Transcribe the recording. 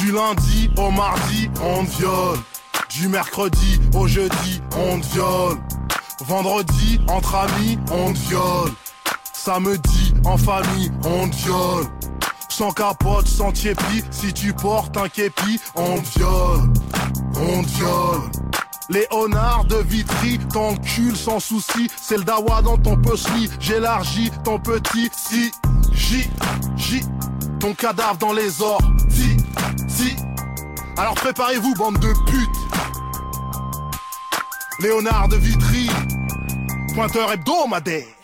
Du lundi au mardi, on te viole. Du mercredi au jeudi, on te viole. Vendredi, entre amis, on te viole. Samedi, en famille, on te viole. Sans capote, sans tiépi, si tu portes un képi, on te viole. On te viole. Léonard de Vitry, t'encule sans souci. C'est le dawa dans ton pussy. J'élargis ton petit si. J, J. Ton cadavre dans les ors. Si. Alors préparez-vous, bande de putes. Léonard de Vitry. Pointeur hebdomadaire.